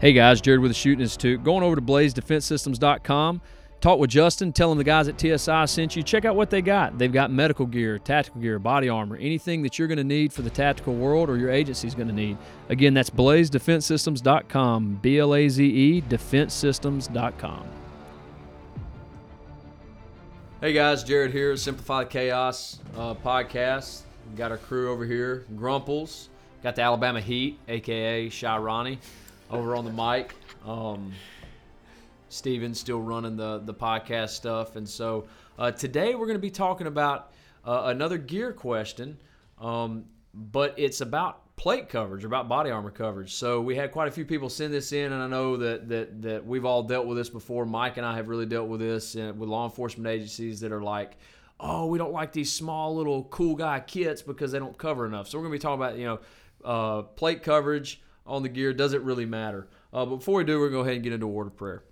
Hey guys, Jared with the Shooting Institute. Going over to blazedefensesystems.com. Talk with Justin. Tell him the guys at TSI sent you. Check out what they got. They've got medical gear, tactical gear, body armor, anything that you're going to need for the tactical world or your agency's going to need. Again, that's blazedefensesystems.com. B L A Z E, defensesystems.com. Hey guys, Jared here, Simplify Chaos uh, podcast. We got our crew over here, Grumples. Got the Alabama Heat, aka Shy Ronnie, over on the mic. Um, Steven's still running the the podcast stuff, and so uh, today we're going to be talking about uh, another gear question, um, but it's about plate coverage, about body armor coverage. So we had quite a few people send this in, and I know that that that we've all dealt with this before. Mike and I have really dealt with this uh, with law enforcement agencies that are like. Oh, we don't like these small little cool guy kits because they don't cover enough. So we're gonna be talking about you know uh, plate coverage on the gear. Doesn't really matter? Uh, but before we do, we're going to go ahead and get into a word of prayer.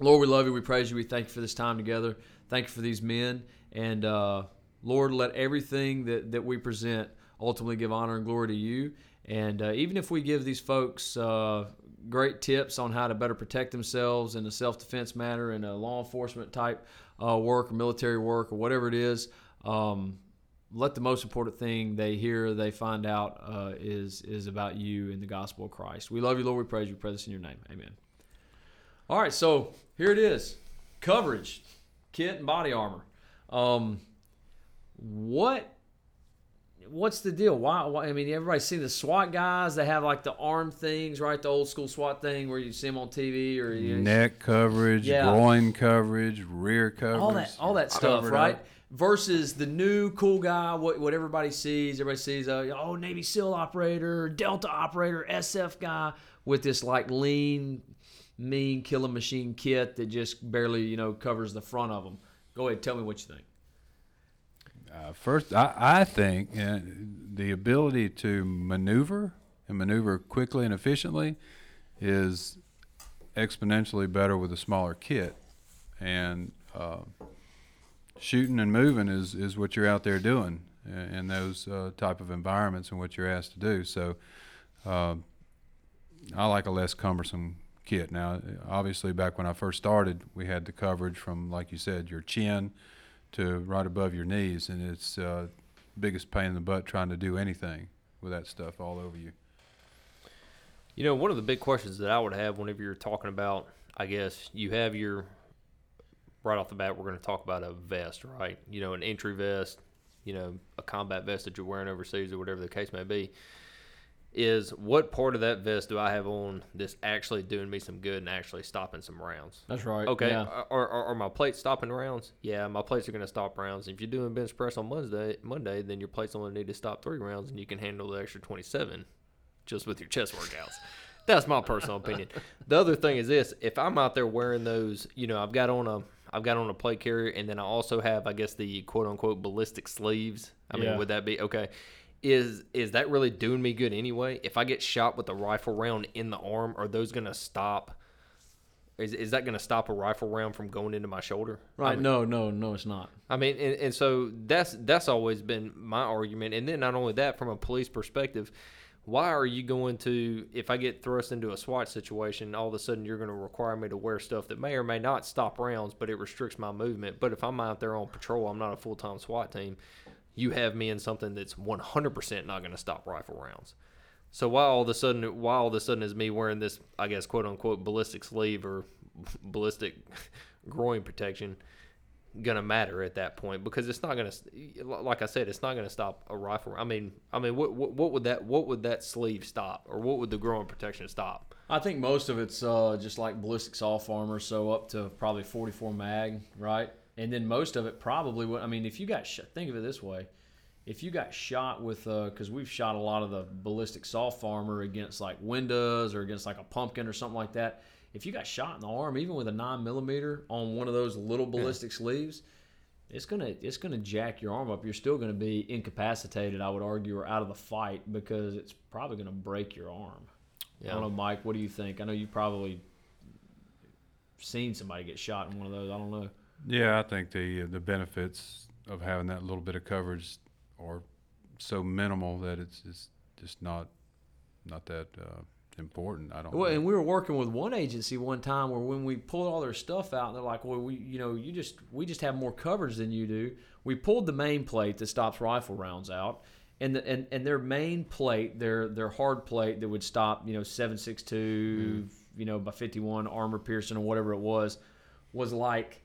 Lord, we love you. We praise you. We thank you for this time together. Thank you for these men. And uh, Lord, let everything that, that we present ultimately give honor and glory to you. And uh, even if we give these folks uh, great tips on how to better protect themselves in a self defense matter, in a law enforcement type uh, work or military work or whatever it is, um, let the most important thing they hear, they find out, uh, is is about you and the gospel of Christ. We love you, Lord. We praise you. We pray this in your name. Amen. All right, so here it is: coverage, kit, and body armor. Um, what what's the deal? Why, why? I mean, everybody's seen the SWAT guys. They have like the arm things, right? The old school SWAT thing where you see them on TV or you know, neck coverage, Yeah. groin coverage, rear coverage, all that all that stuff, right? up. Versus the new cool guy, what what everybody sees. Everybody sees, uh, oh Navy SEAL operator, Delta operator, SF guy with this like lean, mean killing machine kit that just barely you know covers the front of them. Go ahead, tell me what you think. Uh, first, I, I think uh, the ability to maneuver and maneuver quickly and efficiently is exponentially better with a smaller kit, and uh, shooting and moving is, is what you're out there doing in, in those uh, type of environments and what you're asked to do. So, uh, I like a less cumbersome kit. Now, obviously, back when I first started, we had the coverage from, like you said, your chin to right above your knees, and it's uh, biggest pain in the butt trying to do anything with that stuff all over you. You know, one of the big questions that I would have whenever you're talking about, I guess, you have your, right off the bat, we're going to talk about a vest, right? You know, an entry vest, you know, a combat vest that you're wearing overseas or whatever the case may be. Is what part of that vest do I have on that's actually doing me some good and actually stopping some rounds? That's right. Okay. Yeah. Are, are, are my plates stopping rounds? Yeah, my plates are going to stop rounds. If you're doing bench press on Monday, Monday, then your plates only need to stop three rounds, and you can handle the extra 27 just with your chest workouts. That's my personal opinion. The other thing is this: if I'm out there wearing those, you know, I've got on a I've got on a plate carrier, and then I also have, I guess, the quote unquote ballistic sleeves. I Yeah. mean, would that be okay? Is is that really doing me good anyway? If I get shot with a rifle round in the arm, are those going to stop? Is, is that going to stop a rifle round from going into my shoulder? I Right. mean- No, no, no, it's not. I mean, and, and so that's that's always been my argument. And then not only that, from a police perspective, why are you going to if I get thrust into a SWAT situation, all of a sudden you're going to require me to wear stuff that may or may not stop rounds, but it restricts my movement. But if I'm out there on patrol, I'm not a full time SWAT team. You have me in something that's 100% not going to stop rifle rounds. So why all of a sudden, why all of a sudden is me wearing this, I guess, quote unquote, ballistic sleeve or ballistic groin protection gonna matter at that point? Because it's not gonna, like I said, it's not gonna stop a rifle. I mean, I mean, what, what, what would that, what would that sleeve stop, or what would the growing protection stop? I think most of it's uh, just like ballistic soft armor, so up to probably 44 mag, right? And then most of it probably would. I mean, if you got think of it this way, if you got shot with, because we've shot a lot of the ballistic soft armor against like windows or against like a pumpkin or something like that. If you got shot in the arm, even with a nine millimeter on one of those little ballistic sleeves, it's gonna it's gonna jack your arm up. You're still gonna be incapacitated, I would argue, or out of the fight because it's probably gonna break your arm. I don't know, Mike. What do you think? I know you probably seen somebody get shot in one of those. I don't know. Yeah, I think the the benefits of having that little bit of coverage are so minimal that it's, it's just not not that uh, important. I don't. Well, know. and we were working with one agency one time where when we pulled all their stuff out, and they're like, "Well, we, you know, you just we just have more coverage than you do." We pulled the main plate that stops rifle rounds out, and the, and and their main plate, their their hard plate that would stop, you know, seven six two, mm. you know, by fifty one armor piercing or whatever it was, was like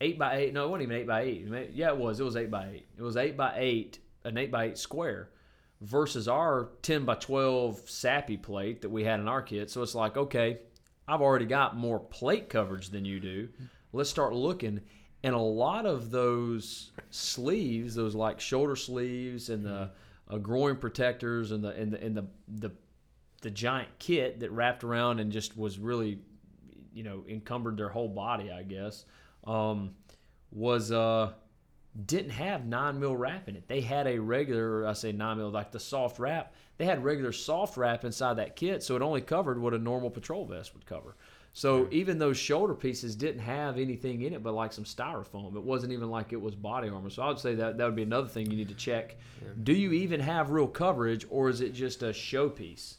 eight by eight. No, it wasn't even eight by eight. Yeah, it was. It was eight by eight. It was eight by eight, an eight by eight square versus our 10 by 12 SAPI plate that we had in our kit. So it's like, okay, I've already got more plate coverage than you do. Let's start looking. And a lot of those sleeves, those like shoulder sleeves and the uh, groin protectors and the and the and the, the the giant kit that wrapped around and just was really, you know, encumbered their whole body, I guess, um, was uh, didn't have nine mil wrap in it. They had a regular, I say nine mil, like the soft wrap. They had regular soft wrap inside that kit, so it only covered what a normal patrol vest would cover. So even those shoulder pieces didn't have anything in it but like some styrofoam. It wasn't even like it was body armor. So I would say that that would be another thing you need to check. Do you even have real coverage, or is it just a showpiece?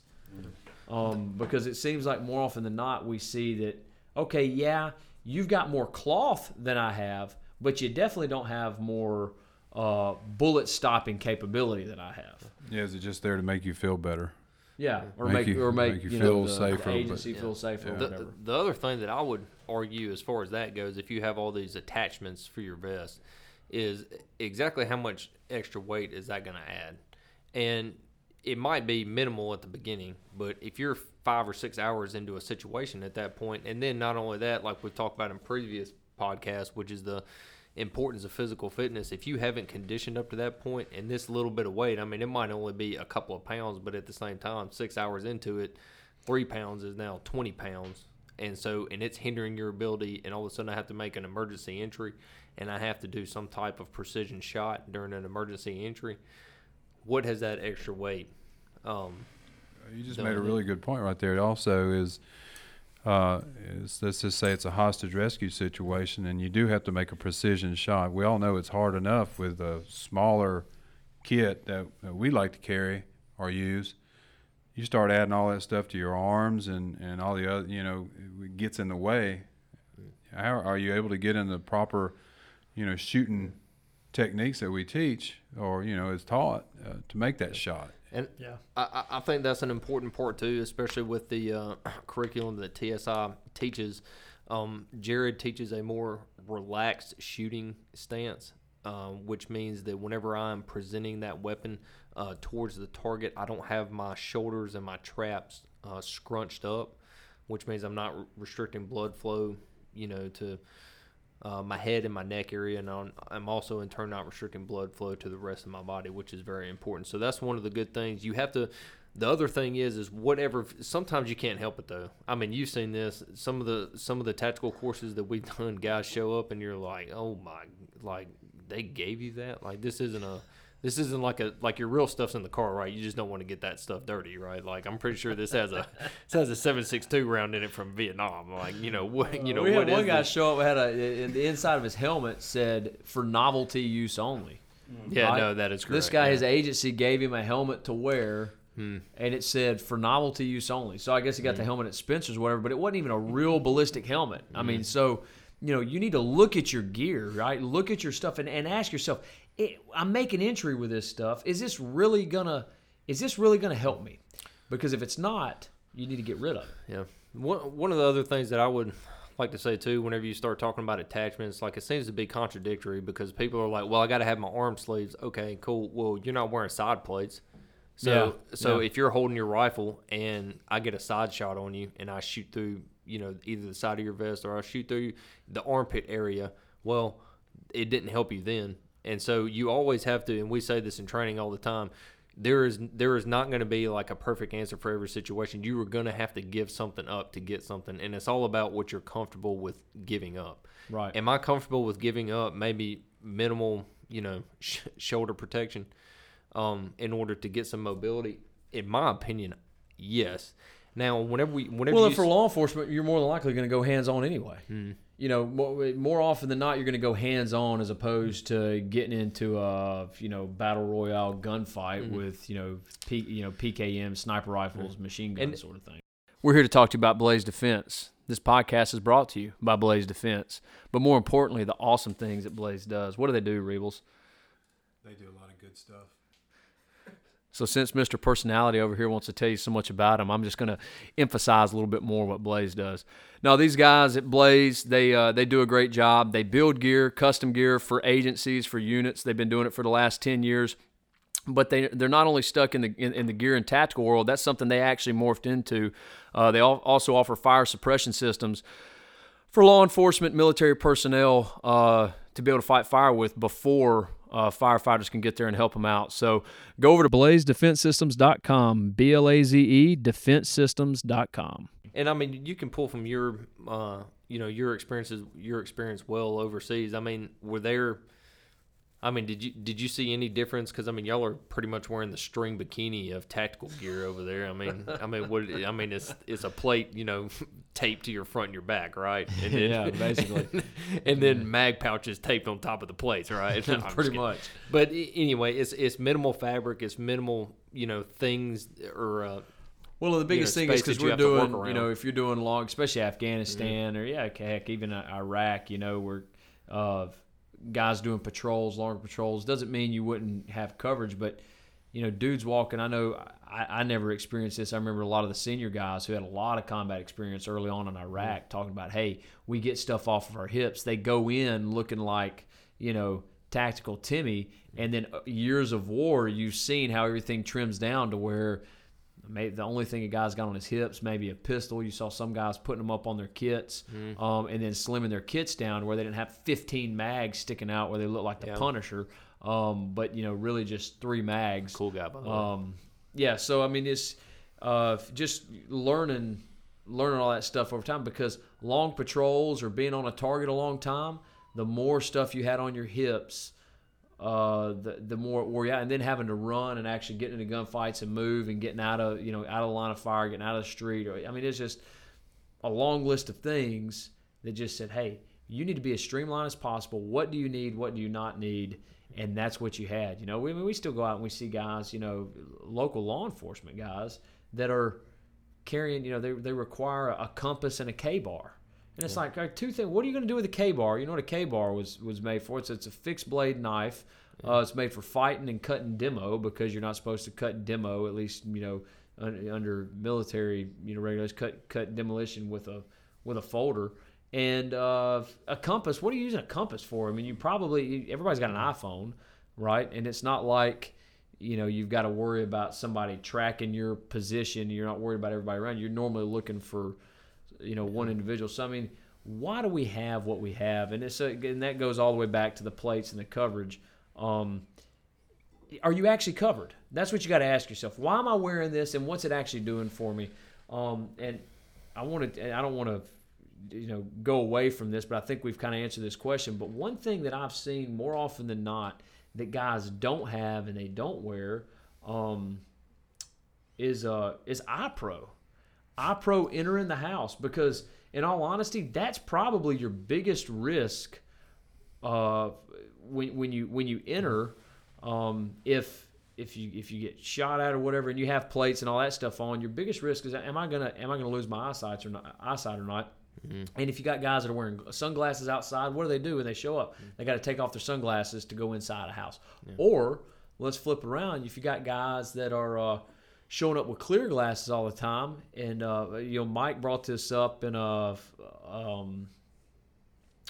Um, because it seems like more often than not we see that okay, yeah, you've got more cloth than I have, but you definitely don't have more uh, bullet stopping capability than I have. yeah, is it just there to make you feel better? Yeah, or Make make, you- or make, make you you, feel know, the, safer, the but- agency feel safer or The, the other thing that I would argue as far as that goes, if you have all these attachments for your vest, is exactly how much extra weight is that going to add? And it might be minimal at the beginning, but if you're five or six hours into a situation at that point, and then not only that, like we've talked about in previous podcasts, which is the importance of physical fitness. If you haven't conditioned up to that point, and this little bit of weight, I mean, it might only be a couple of pounds, but at the same time, six hours into it, three pounds is now 20 pounds. And so, and it's hindering your ability, and all of a sudden I have to make an emergency entry, and I have to do some type of precision shot during an emergency entry. What has that extra weight? Um, You just made a really good point right there. It also is, uh, let's just say it's a hostage rescue situation, and you do have to make a precision shot. We all know it's hard enough with a smaller kit that, that we like to carry or use. You start adding all that stuff to your arms and, and all the other, you know, it gets in the way. How are you able to get in the proper, you know, shooting techniques that we teach or you know is taught uh, to make that shot? And Yeah. I, I think that's an important part too, especially with the uh, curriculum that TSI teaches. Um, Jared teaches a more relaxed shooting stance, um, which means that whenever I'm presenting that weapon uh, towards the target, I don't have my shoulders and my traps uh, scrunched up, which means I'm not re- restricting blood flow, you know, to uh, my head and my neck area, and I'm, I'm also in turn not restricting blood flow to the rest of my body, which is very important. So that's one of the good things. You have to. The other thing is, is whatever. Sometimes you can't help it though. I mean, you've seen this. Some of the some of the tactical courses that we've done, guys show up and you're like, oh my, like they gave you that. Like this isn't a. This isn't like a like your real stuff's in the car, right? You just don't want to get that stuff dirty, right? Like I'm pretty sure this has a this has a seven six two round in it from Vietnam. Like you know what you know we what had one guy this? show up had a in the inside of his helmet said for novelty use only. Yeah, right? no, that is correct. This guy, yeah. his agency gave him a helmet to wear, Hmm. and it said for novelty use only. So I guess he got the helmet at Spencer's, or whatever. But it wasn't even a real ballistic helmet. I Hmm. mean, so you know, you need to look at your gear, right? Look at your stuff, and, and ask yourself, it, I'm making entry with this stuff. Is this really gonna? Is this really gonna help me? Because if it's not, you need to get rid of it. Yeah. One one of the other things that I would like to say too, whenever you start talking about attachments, like it seems to be contradictory because people are like, "Well, I got to have my arm sleeves." Okay, cool. Well, you're not wearing side plates. So, Yeah, so yeah. if you're holding your rifle and I get a side shot on you and I shoot through, you know, either the side of your vest or I shoot through the armpit area, well, it didn't help you then. And so you always have to, and we say this in training all the time. There is there is not going to be like a perfect answer for every situation. You are going to have to give something up to get something, and it's all about what you're comfortable with giving up. Right. Am I comfortable with giving up maybe minimal, you know, sh- shoulder protection, um, in order to get some mobility? In my opinion, yes. Now, whenever we, whenever Well, for law enforcement, you're more than likely going to go hands on anyway. Hmm. You know, more, more often than not, you're going to go hands on as opposed to getting into a you know battle royale gunfight Mm-hmm. with you know P, you know PKM sniper rifles, machine guns, And- sort of thing. We're here to talk to you about Blaze Defense. This podcast is brought to you by Blaze Defense, but more importantly, the awesome things that Blaze does. What do they do, Rebels? They do a lot of good stuff. So since Mr. Personality over here wants to tell you so much about him, I'm just going to emphasize a little bit more what Blaze does. Now, these guys at Blaze, they uh, they do a great job. They build gear, custom gear for agencies, for units. They've been doing it for the last 10 years. But they they're not only stuck in the in, in the gear and tactical world. That's something they actually morphed into. Uh, they al- also offer fire suppression systems for law enforcement, military personnel uh, to be able to fight fire with before uh, firefighters can get there and help them out. So go over to blazedefensesystems.com, B L A Z E, defensesystems.com. And I mean, you can pull from your, uh, you know, your experiences, your experience well overseas. I mean, were there? I mean, did you did you see any difference? Because I mean, y'all are pretty much wearing the string bikini of tactical gear over there. I mean, I mean, what? I mean, it's it's a plate, you know, taped to your front and your back, right? And then, Yeah, basically. and then mag pouches taped on top of the plates, right? No, Pretty much. But anyway, it's it's minimal fabric, it's minimal, you know, things or. Uh, Well, the biggest know, thing is because we're have to work doing, you know, if you're doing long, especially Afghanistan or yeah, heck, even Iraq, you know, where uh, guys doing patrols, longer patrols, doesn't mean you wouldn't have coverage, but you know, dudes walking. I know I, I never experienced this. I remember a lot of the senior guys who had a lot of combat experience early on in Iraq talking about, hey, we get stuff off of our hips. They go in looking like, you know, tactical Timmy, and then uh, years of war, you've seen how everything trims down to where Maybe the only thing a guy's got on his hips, maybe a pistol. You saw some guys putting them up on their kits, Mm-hmm. um, and then slimming their kits down where they didn't have 15 mags sticking out where they look like the Yeah. Punisher, um, but you know really just three mags. cool guy, by the way. Um, yeah, so I mean, it's uh, just learning, learning all that stuff over time because long patrols or being on a target a long time, the more stuff you had on your hips, uh, the the more it wore you out, and then having to run and actually getting into gunfights and move and getting out of you know out of the line of fire, getting out of the street. Or, I mean, it's just a long list of things that just said, hey, you need to be as streamlined as possible. What do you need? What do you not need? And that's what you had. You know, we, I mean, we still go out and we see guys, you know, local law enforcement guys that are carrying, you know, they, they require a, compass and a KA-BAR. And it's like, all right, two things. What are you going to do with a KA-BAR? You know what a KA-BAR was, was made for? It's, it's a fixed blade knife. Uh, it's made for fighting and cutting demo because you're not supposed to cut demo, at least, you know, un, under military, you know, regulations, cut, cut demolition with a, with a folder. And uh, a compass, what are you using a compass for? I mean, you probably, everybody's got an iPhone, right? And it's not like, you know, you've got to worry about somebody tracking your position. You're not worried about everybody around. You're normally looking for, you know, one individual. So, I mean, why do we have what we have? And, it's a, and that goes all the way back to the plates and the coverage. Um, are you actually covered? That's what you got to ask yourself. Why am I wearing this, and what's it actually doing for me? Um, and I want to. I don't want to, you know, go away from this, but I think we've kind of answered this question. But one thing that I've seen more often than not that guys don't have and they don't wear um, is uh is iPro. iPro entering the house because, in all honesty, that's probably your biggest risk uh, when, when you when you enter, um, if if you if you get shot at or whatever, and you have plates and all that stuff on, your biggest risk is am I gonna am I gonna lose my eyesight or not eyesight or not? And if you got guys that are wearing sunglasses outside, what do they do when they show up? They got to take off their sunglasses to go inside a house. Or let's flip around. If you got guys that are uh, showing up with clear glasses all the time, and uh, you know Mike brought this up in a um,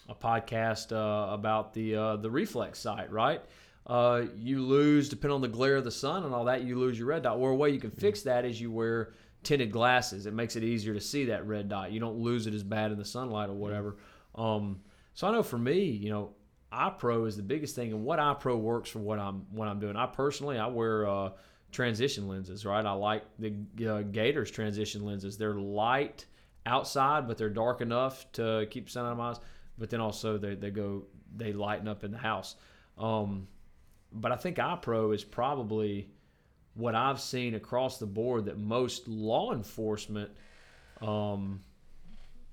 a podcast uh, about the uh, the reflex sight, right? Uh, you lose depending on the glare of the sun and all that. You lose your red dot. Well, a way you can fix that is you wear tinted glasses. It makes it easier to see that red dot. You don't lose it as bad in the sunlight or whatever. Um, so I know for me, you know, eye pro is the biggest thing, and what eye pro works for what I'm what I'm doing. I personally I wear uh, transition lenses, right? I like the uh, Gatorz transition lenses. They're light outside, but they're dark enough to keep sun out of my eyes. But then also they, they go they lighten up in the house. Um, but I think eye pro is probably what I've seen across the board that most law enforcement um,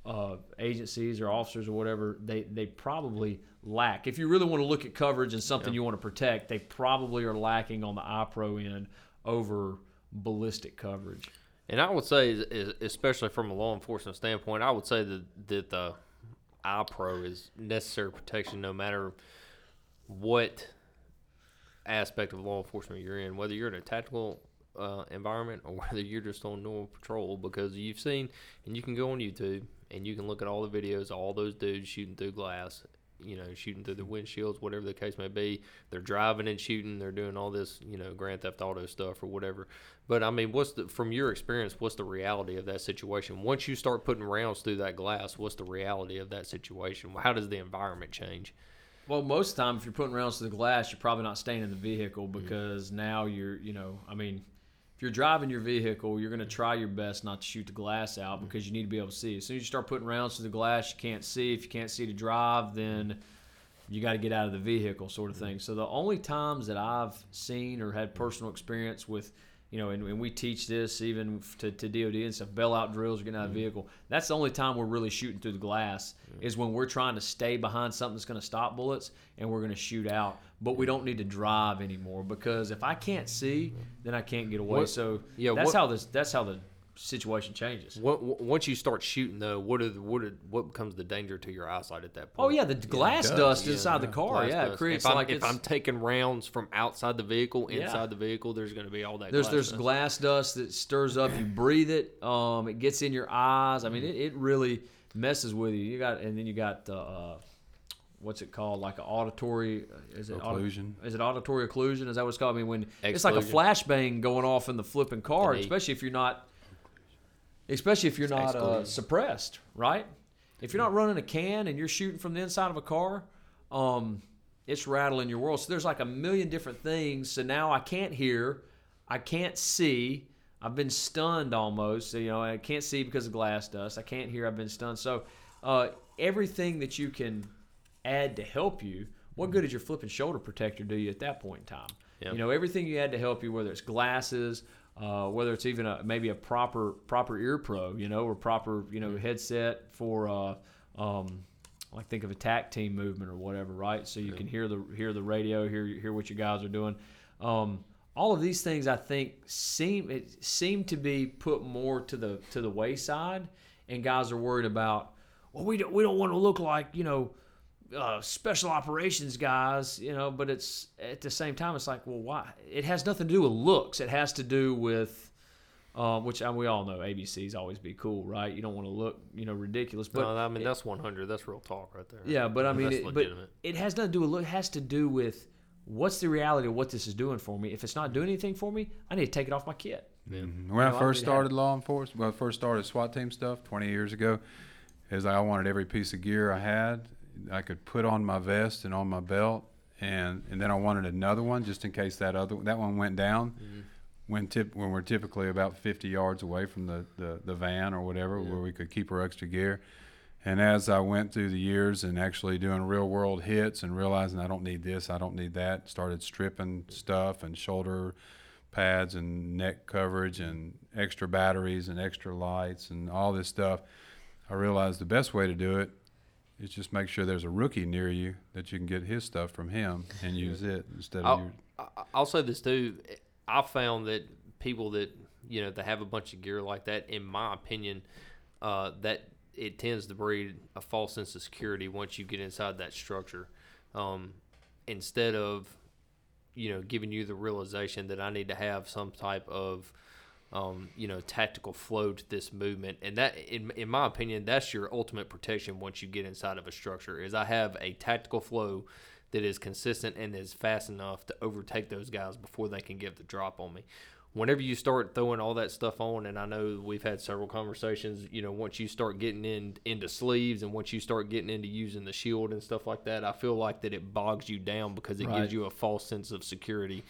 uh, agencies or officers or whatever, they they probably lack. If you really want to look at coverage and something you want to protect, they probably are lacking on the eye pro end over ballistic coverage. And I would say, especially from a law enforcement standpoint, I would say that that the eye pro is necessary protection no matter what aspect of law enforcement you're in, whether you're in a tactical uh, environment or whether you're just on normal patrol. Because you've seen, and you can go on YouTube and you can look at all the videos, all those dudes shooting through glass, you know, shooting through the windshields, whatever the case may be. They're driving and shooting. They're doing all this, you know, Grand Theft Auto stuff or whatever. But I mean, what's the from your experience? What's the reality of that situation? Once you start putting rounds through that glass, what's the reality of that situation? How does the environment change? Well, most of the time, if you're putting rounds to the glass, you're probably not staying in the vehicle because mm-hmm. now you're, you know, I mean, if you're driving your vehicle, you're going to try your best not to shoot the glass out mm-hmm. because you need to be able to see. As soon as you start putting rounds through the glass, you can't see. If you can't see to drive, then mm-hmm. you got to get out of the vehicle, sort of mm-hmm. thing. So the only times that I've seen or had personal experience with, you know, and, and we teach this even to, to DOD and stuff, bailout drills, getting out of the vehicle. That's the only time we're really shooting through the glass is when we're trying to stay behind something that's going to stop bullets and we're going to shoot out. But we don't need to drive anymore because if I can't see, then I can't get away. What- so yeah, that's what- how this that's how the situation changes. What, what- once you start shooting, though, what are the, what are, what becomes the danger to your eyesight at that point? Oh yeah, the glass does. dust Yeah, inside the car. glass Yeah, it creates if I'm, like if I'm taking rounds from outside the vehicle, Yeah. inside the vehicle, there's going to be all that. There's glass there's dust. glass dust that stirs up. You breathe it. Um, it gets in your eyes. I mean, it, it really messes with you. You got and then you got uh, uh, what's it called? Like an auditory is it audi- Occlusion. is it auditory occlusion? Is that what it's called? I mean, when it's like a Exclusion. flashbang going off in the flipping car, especially if you're not, especially if you're not uh, suppressed, right? If you're not running a can and you're shooting from the inside of a car, um, it's rattling your world. So there's like a million different things. So now I can't hear, I can't see. I've been stunned almost. You know, I can't see because of glass dust. I can't hear. I've been stunned. So uh, everything that you can add to help you, what good does your flipping shoulder protector do you at that point in time? Yep. You know, everything you had to help you, whether it's glasses, uh, whether it's even a, maybe a proper proper ear pro, you know, or proper you know headset for uh, um, like think of a tac team movement or whatever, right? So you can hear the hear the radio, hear hear what you guys are doing. Um, all of these things I think seem it seem to be put more to the to the wayside, and guys are worried about. Well, we don't we don't want to look like you know uh, special operations guys, you know, but it's at the same time, it's like, well, why? It has nothing to do with looks. It has to do with, uh, which uh, we all know ABCs always be cool, right? You don't want to look, you know, ridiculous. But no, I mean that's 100. That's real talk right there. yeah, but I mean, that's it, but it has nothing to do with look. It has to do with what's the reality of what this is doing for me. If it's not doing anything for me, I need to take it off my kit. When know, I I first did have- started law enforcement, when I first started SWAT team stuff 20 years ago, is I wanted every piece of gear I had I could put on my vest and on my belt, and and then I wanted another one just in case that other that one went down. Mm-hmm. When tip when we're typically about 50 yards away from the, the, the van or whatever, where we could keep our extra gear. And as I went through the years and actually doing real world hits and realizing I don't need this, I don't need that, started stripping stuff and shoulder pads and neck coverage and extra batteries and extra lights and all this stuff. I realized the best way to do it is just make sure there's a rookie near you that you can get his stuff from him and use it instead of I'll, your. I'll say this too. I found that people that you know that have a bunch of gear like that, in my opinion, uh, that it tends to breed a false sense of security once you get inside that structure. Um, instead of you know giving you the realization that I need to have some type of um, you know tactical flow to this movement, and that in in my opinion, that's your ultimate protection once you get inside of a structure. Is I have a tactical flow that is consistent and is fast enough to overtake those guys before they can give the drop on me. Whenever you start throwing all that stuff on, and I know we've had several conversations, you know, once you start getting in into sleeves and once you start getting into using the shield and stuff like that, I feel like that it bogs you down because it Right. gives you a false sense of security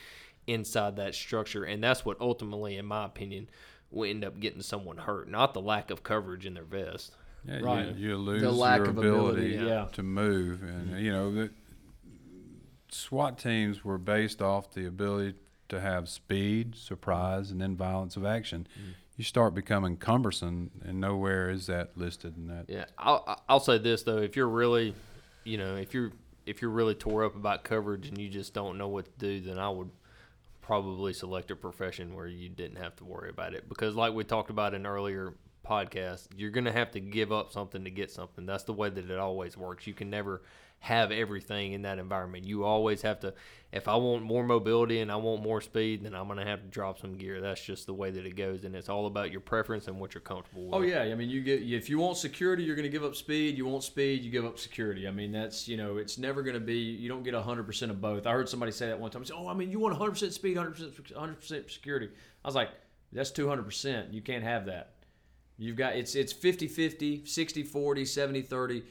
inside that structure, and that's what ultimately, in my opinion, will end up getting someone hurt, not the lack of coverage in their vest. Yeah, Right. you, you lose lack your of ability, ability, yeah. to move, and mm-hmm. you know the SWAT teams were based off the ability to have speed, surprise, and then violence of action. Mm-hmm. you start becoming cumbersome, and nowhere is that listed in that. Yeah, I'll I'll say this though: if you're really, you know, if you're if you're really tore up about coverage and you just don't know what to do, then I would probably select a profession where you didn't have to worry about it. Because, like we talked about in earlier podcast, you're going to have to give up something to get something. That's the way that it always works. You can never have everything in that environment. You always have to. If I want more mobility and I want more speed, then I'm going to have to drop some gear. That's just the way that it goes, and it's all about your preference and what you're comfortable oh, with. Oh yeah, I mean, you get if you want security, you're going to give up speed. You want speed, you give up security. I mean, that's you know, it's never going to be. You don't get 100 percent of both. I heard somebody say that one time. Say, oh, I mean, you want 100 percent speed, 100 percent 100 percent security. I was like, that's 200 percent. You can't have that. You've got it's it's 50-50, 60-40, 70-30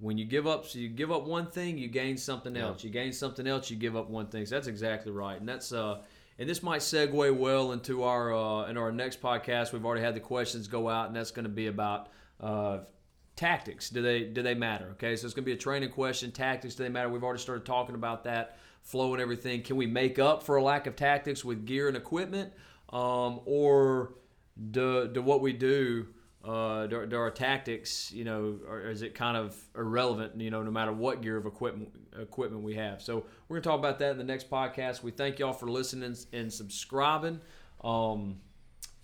when you give up so you give up one thing you gain something Yeah. else. You gain something else you give up one thing. So that's exactly right. And that's uh and this might segue well into our uh in our next podcast. We've already had the questions go out and that's going to be about uh tactics. Do they do they matter? Okay so it's going to be a training question. Tactics do they matter? We've already started talking about that. Flow and everything. Can we make up for a lack of tactics with gear and equipment um or do, do what we do uh, do, do our tactics, you know, or is it kind of irrelevant, you know, no matter what gear of equipment equipment we have? So we're gonna talk about that in the next podcast. We thank y'all for listening and subscribing. Um,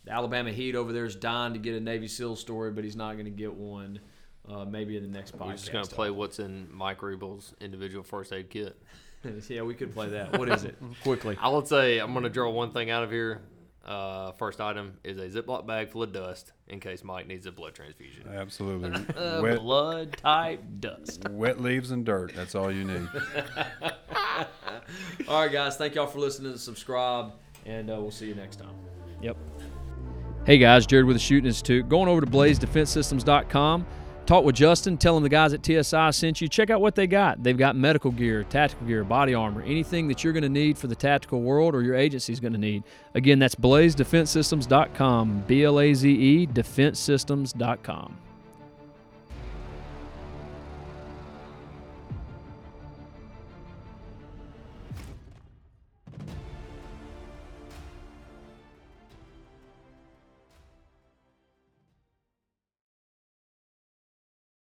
the Alabama Heat over there is dying to get a Navy SEAL story, but he's not gonna get one. Uh, maybe in the next podcast. We're just gonna play what's in Mike Rebel's individual first aid kit. yeah, we could play that. What is it? Quickly. I would say I'm gonna draw one thing out of here. Uh, first item is a Ziploc bag full of dust in case Mike needs a blood transfusion. Absolutely. Uh, wet, blood type dust. wet leaves and dirt. That's all you need. All right, guys. Thank y'all for listening and subscribe, and uh, we'll see you next time. Yep. Hey, guys. Jared with the Shooting Institute. Going over to blazedefensesystems.com. Talk with Justin. Tell him the guys at TSI sent you. Check out what they got. They've got medical gear, tactical gear, body armor, anything that you're going to need for the tactical world or your agency's going to need. Again, that's blazedefensesystems.com. B L A Z E, defensesystems.com.